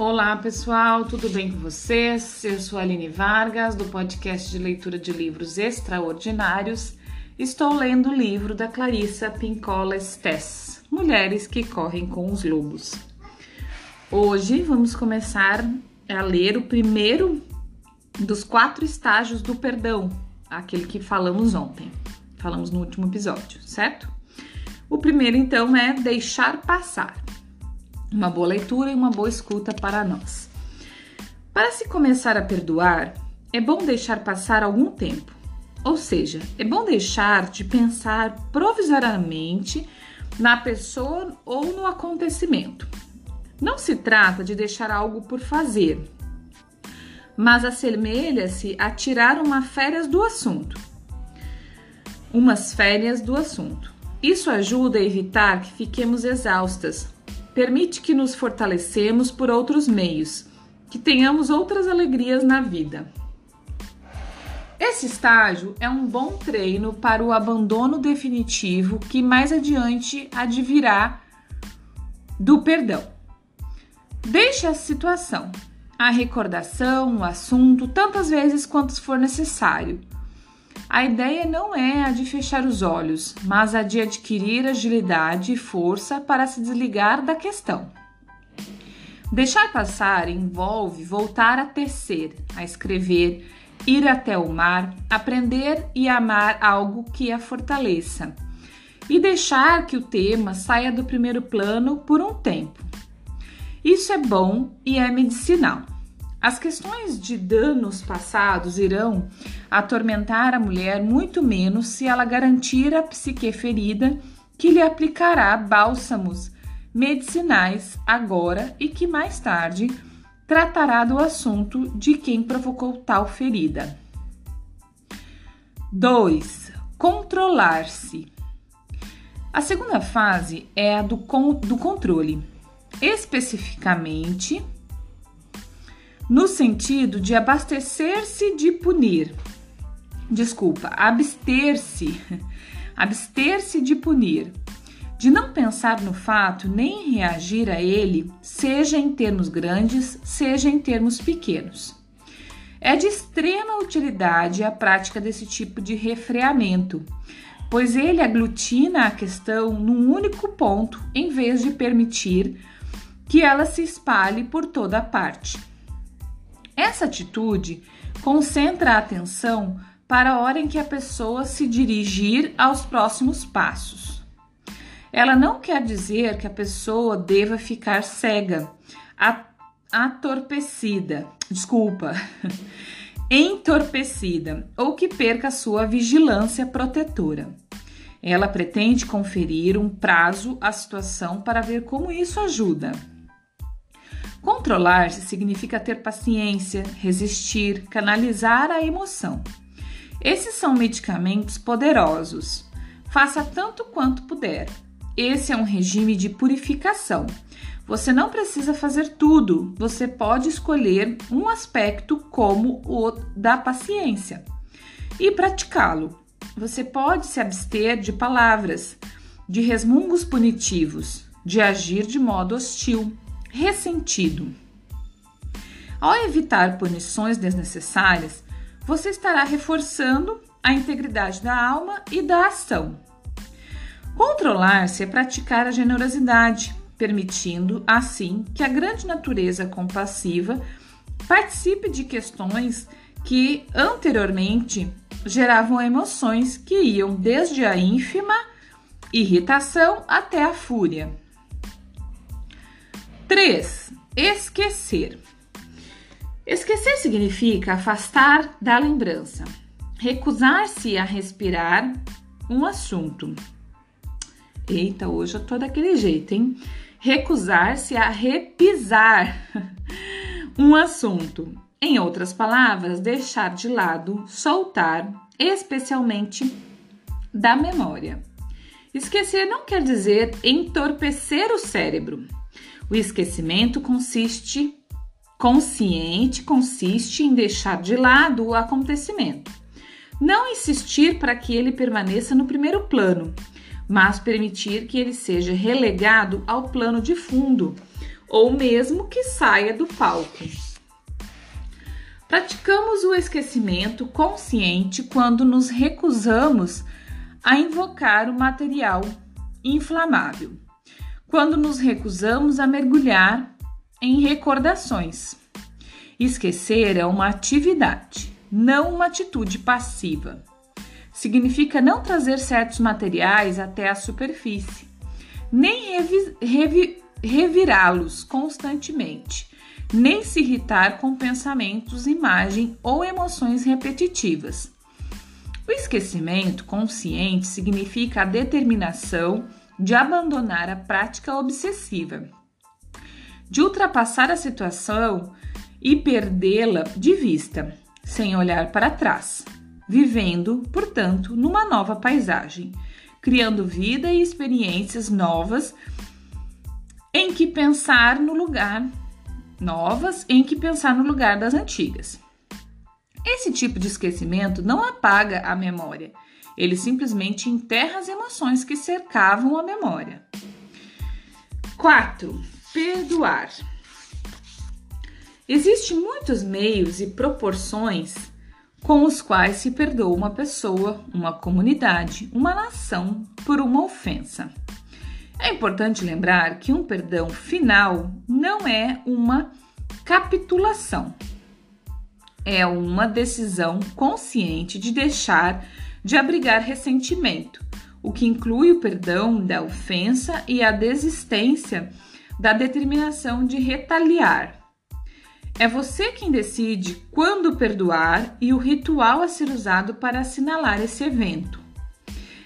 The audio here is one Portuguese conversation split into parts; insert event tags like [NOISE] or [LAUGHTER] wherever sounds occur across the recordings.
Olá pessoal, tudo bem com vocês? Eu sou Aline Vargas, do podcast de leitura de livros extraordinários. Estou lendo o livro da Clarissa Pincola Estes, Mulheres que Correm com os Lobos. Hoje vamos começar a ler o primeiro dos quatro estágios do perdão, aquele que falamos ontem, falamos no último episódio, certo? O primeiro então é deixar passar. Uma boa leitura e uma boa escuta para nós. Para se começar a perdoar, é bom deixar passar algum tempo. Ou seja, é bom deixar de pensar provisoriamente na pessoa ou no acontecimento. Não se trata de deixar algo por fazer, mas assemelha-se a tirar uma férias do assunto. Umas férias do assunto. Isso ajuda a evitar que fiquemos exaustas. Permite que nos fortalecemos por outros meios, que tenhamos outras alegrias na vida. Esse estágio é um bom treino para o abandono definitivo que mais adiante advirá do perdão. Deixe a situação, a recordação, o assunto, tantas vezes quanto for necessário a ideia não é a de fechar os olhos, mas a de adquirir agilidade e força para se desligar da questão. Deixar passar envolve voltar a tecer, a escrever, ir até o mar, aprender e amar algo que a fortaleça, e deixar que o tema saia do primeiro plano por um tempo. Isso é bom e é medicinal. As questões de danos passados irão atormentar a mulher muito menos se ela garantir à psique ferida que lhe aplicará bálsamos medicinais agora e que mais tarde tratará do assunto de quem provocou tal ferida. 2. Controlar-se. A segunda fase é a do, con do controle. Especificamente, no sentido de abastecer-se de punir. Desculpa, abster-se. [LAUGHS] Abster-se de punir. De não pensar no fato nem reagir a ele, seja em termos grandes, seja em termos pequenos. É de extrema utilidade a prática desse tipo de refreamento, pois ele aglutina a questão num único ponto em vez de permitir que ela se espalhe por toda a parte. Essa atitude concentra a atenção para a hora em que a pessoa se dirigir aos próximos passos. Ela não quer dizer que a pessoa deva ficar cega, atorpecida, desculpa, [LAUGHS] entorpecida ou que perca sua vigilância protetora. Ela pretende conferir um prazo à situação para ver como isso ajuda. Controlar-se significa ter paciência, resistir, canalizar a emoção. Esses são medicamentos poderosos. Faça tanto quanto puder. Esse é um regime de purificação. Você não precisa fazer tudo, você pode escolher um aspecto como o da paciência e praticá-lo. Você pode se abster de palavras, de resmungos punitivos, de agir de modo hostil ressentido. Ao evitar punições desnecessárias, você estará reforçando a integridade da alma e da ação. Controlar-se é praticar a generosidade, permitindo, assim, que a grande natureza compassiva participe de questões que anteriormente geravam emoções que iam desde a ínfima irritação até a fúria. 3. Esquecer. Esquecer significa afastar da lembrança, recusar-se a respirar um assunto. Eita, hoje eu tô daquele jeito, hein? Recusar-se a repisar [LAUGHS] um assunto. Em outras palavras, deixar de lado, soltar, especialmente da memória. Esquecer não quer dizer entorpecer o cérebro o esquecimento consiste consciente consiste em deixar de lado o acontecimento. Não insistir para que ele permaneça no primeiro plano, mas permitir que ele seja relegado ao plano de fundo, ou mesmo que saia do palco. Praticamos o esquecimento consciente quando nos recusamos a invocar o material inflamável, quando nos recusamos a mergulhar em recordações. Esquecer é uma atividade, não uma atitude passiva. Significa não trazer certos materiais até a superfície, nem revi revi revirá-los constantemente, nem se irritar com pensamentos, imagem ou emoções repetitivas. O esquecimento consciente significa a determinação de abandonar a prática obsessiva, de ultrapassar a situação e perdê-la de vista, sem olhar para trás, vivendo, portanto, numa nova paisagem, criando vida e experiências novas em que pensar no lugar novas em que pensar no lugar das antigas. Esse tipo de esquecimento não apaga a memória, ele simplesmente enterra as emoções que cercavam a memória. 4. Perdoar. Existem muitos meios e proporções com os quais se perdoa uma pessoa, uma comunidade, uma nação por uma ofensa. É importante lembrar que um perdão final não é uma capitulação, é uma decisão consciente de deixar de abrigar ressentimento, o que inclui o perdão da ofensa e a desistência da determinação de retaliar. É você quem decide quando perdoar e o ritual a ser usado para assinalar esse evento.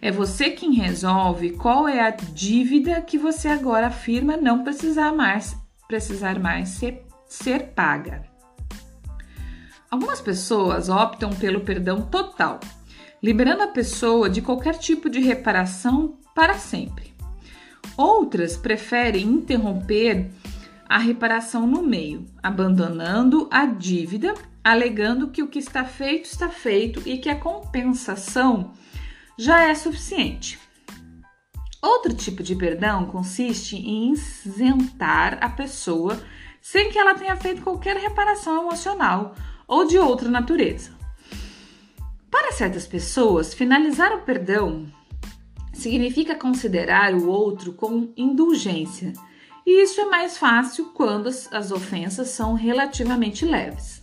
É você quem resolve qual é a dívida que você agora afirma não precisar mais, precisar mais ser, ser paga. Algumas pessoas optam pelo perdão total, liberando a pessoa de qualquer tipo de reparação para sempre. Outras preferem interromper a reparação no meio, abandonando a dívida, alegando que o que está feito está feito e que a compensação já é suficiente. Outro tipo de perdão consiste em isentar a pessoa sem que ela tenha feito qualquer reparação emocional ou de outra natureza. Para certas pessoas, finalizar o perdão significa considerar o outro com indulgência, e isso é mais fácil quando as ofensas são relativamente leves.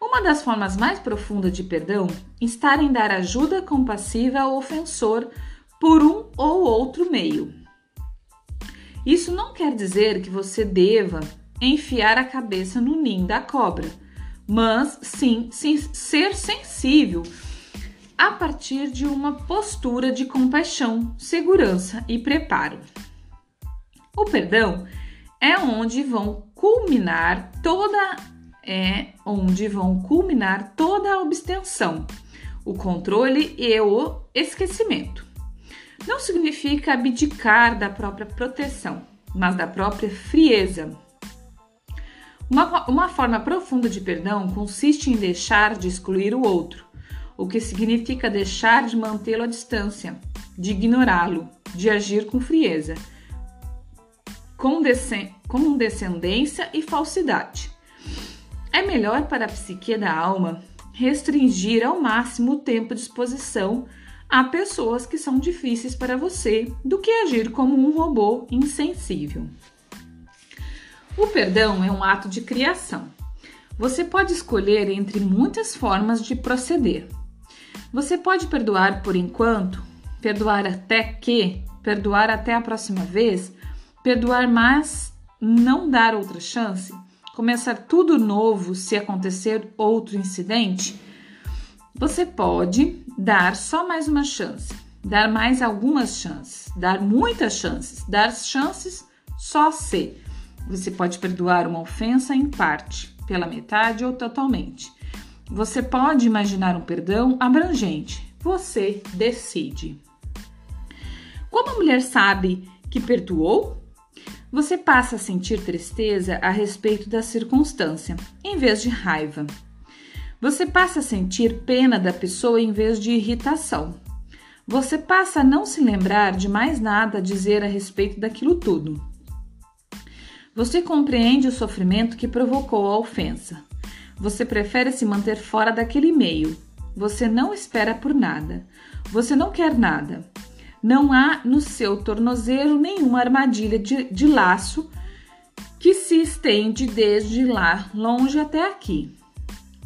Uma das formas mais profundas de perdão está em dar ajuda compassiva ao ofensor por um ou outro meio. Isso não quer dizer que você deva enfiar a cabeça no ninho da cobra, mas sim, ser sensível a partir de uma postura de compaixão, segurança e preparo. O perdão é onde vão culminar toda é onde vão culminar toda a abstenção, o controle e o esquecimento. Não significa abdicar da própria proteção, mas da própria frieza. Uma, uma forma profunda de perdão consiste em deixar de excluir o outro, o que significa deixar de mantê-lo à distância, de ignorá-lo, de agir com frieza, com descendência e falsidade. É melhor para a psique da alma restringir ao máximo o tempo de exposição a pessoas que são difíceis para você do que agir como um robô insensível. O perdão é um ato de criação. Você pode escolher entre muitas formas de proceder. Você pode perdoar por enquanto, perdoar até que, perdoar até a próxima vez, perdoar mas não dar outra chance começar tudo novo se acontecer outro incidente, você pode dar só mais uma chance, dar mais algumas chances, dar muitas chances, dar chances só se. Você pode perdoar uma ofensa em parte, pela metade ou totalmente. Você pode imaginar um perdão abrangente. Você decide. Como a mulher sabe que perdoou? você passa a sentir tristeza a respeito da circunstância, em vez de raiva. Você passa a sentir pena da pessoa em vez de irritação. Você passa a não se lembrar de mais nada a dizer a respeito daquilo tudo. Você compreende o sofrimento que provocou a ofensa. Você prefere se manter fora daquele meio. Você não espera por nada. Você não quer nada. Não há no seu tornozelo nenhuma armadilha de, de laço que se estende desde lá longe até aqui.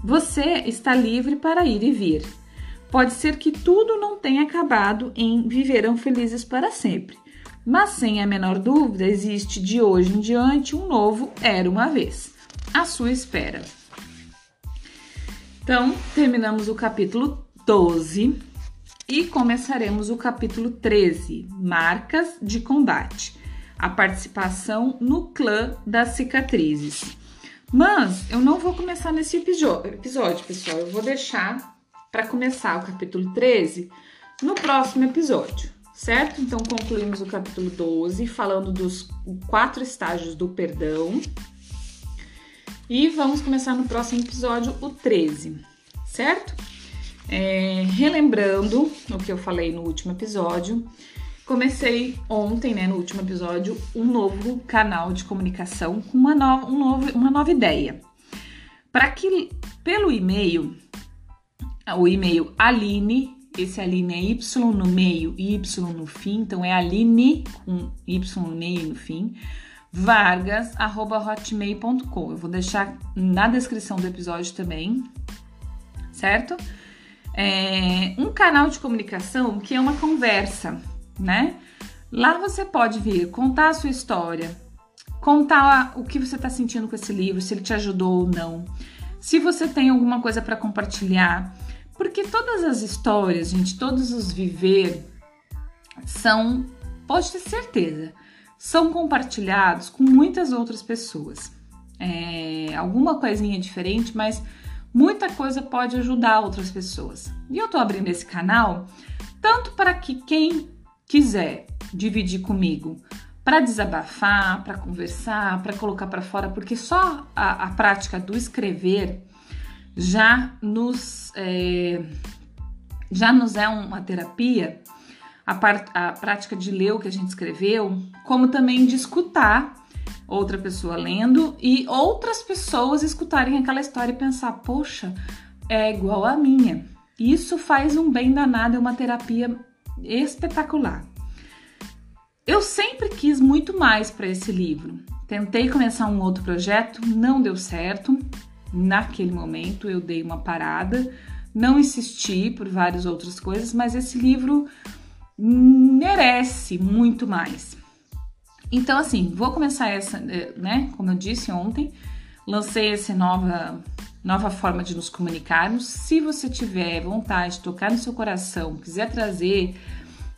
Você está livre para ir e vir. Pode ser que tudo não tenha acabado em viverão felizes para sempre, mas sem a menor dúvida existe de hoje em diante um novo era uma vez. À sua espera. Então, terminamos o capítulo 12 e começaremos o capítulo 13, Marcas de Combate. A participação no clã das cicatrizes. Mas eu não vou começar nesse episódio, pessoal. Eu vou deixar para começar o capítulo 13 no próximo episódio, certo? Então concluímos o capítulo 12 falando dos quatro estágios do perdão e vamos começar no próximo episódio, o 13, certo? É, relembrando o que eu falei no último episódio, comecei ontem, né, no último episódio, um novo canal de comunicação com uma nova, um novo, uma nova ideia. Para que pelo e-mail, o e-mail Aline, esse Aline é Y no meio e Y no fim, então é Aline com Y no meio e no fim vargas@hotmail.com. Eu vou deixar na descrição do episódio também, certo? É um canal de comunicação que é uma conversa, né? Lá você pode vir contar a sua história, contar o que você está sentindo com esse livro, se ele te ajudou ou não, se você tem alguma coisa para compartilhar, porque todas as histórias, gente, todos os viver são, pode ter certeza, são compartilhados com muitas outras pessoas. É, alguma coisinha diferente, mas muita coisa pode ajudar outras pessoas. E eu tô abrindo esse canal tanto para que quem quiser dividir comigo, para desabafar, para conversar, para colocar para fora, porque só a, a, prática do escrever já nos é, já nos é uma terapia a, a prática de ler o que a gente escreveu, como também de escutar outra pessoa lendo e outras pessoas escutarem aquela história e pensar: poxa, é igual a minha. Isso faz um bem danado, é uma terapia espetacular. Eu sempre quis muito mais para esse livro. Tentei começar um outro projeto, não deu certo. Naquele momento eu dei uma parada, não insisti por várias outras coisas, mas esse livro merece muito mais. Então, assim, vou começar essa, eh, né? Como eu disse ontem, lancei essa nova, nova forma de nos comunicarmos. Se você tiver vontade de tocar no seu coração, quiser trazer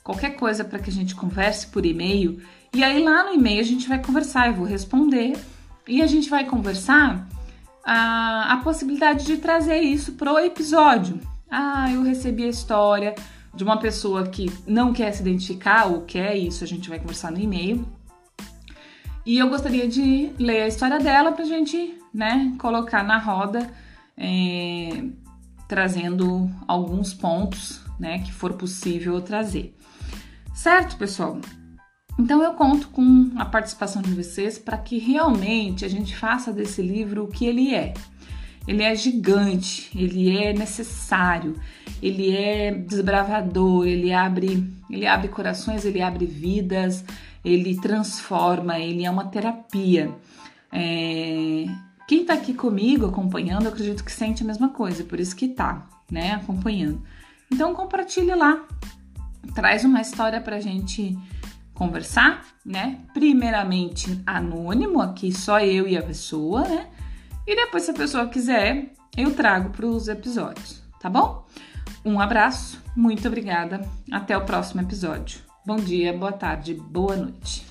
qualquer coisa para que a gente converse por e-mail, e aí lá no e-mail a gente vai conversar, eu vou responder e a gente vai conversar a, a possibilidade de trazer isso pro episódio. Ah, eu recebi a história de uma pessoa que não quer se identificar ou quer isso, a gente vai conversar no e-mail. E eu gostaria de ler a história dela pra gente, né, colocar na roda, é, trazendo alguns pontos, né, que for possível trazer. Certo, pessoal? Então eu conto com a participação de vocês para que realmente a gente faça desse livro o que ele é ele é gigante, ele é necessário, ele é desbravador, ele abre, ele abre corações, ele abre vidas, ele transforma, ele é uma terapia. É... Quem tá aqui comigo acompanhando, eu acredito que sente a mesma coisa, por isso que tá, né, acompanhando. Então compartilhe lá, traz uma história pra gente conversar, né? Primeiramente anônimo, aqui só eu e a pessoa, né? E depois, se a pessoa quiser, eu trago para os episódios, tá bom? Um abraço, muito obrigada. Até o próximo episódio. Bom dia, boa tarde, boa noite.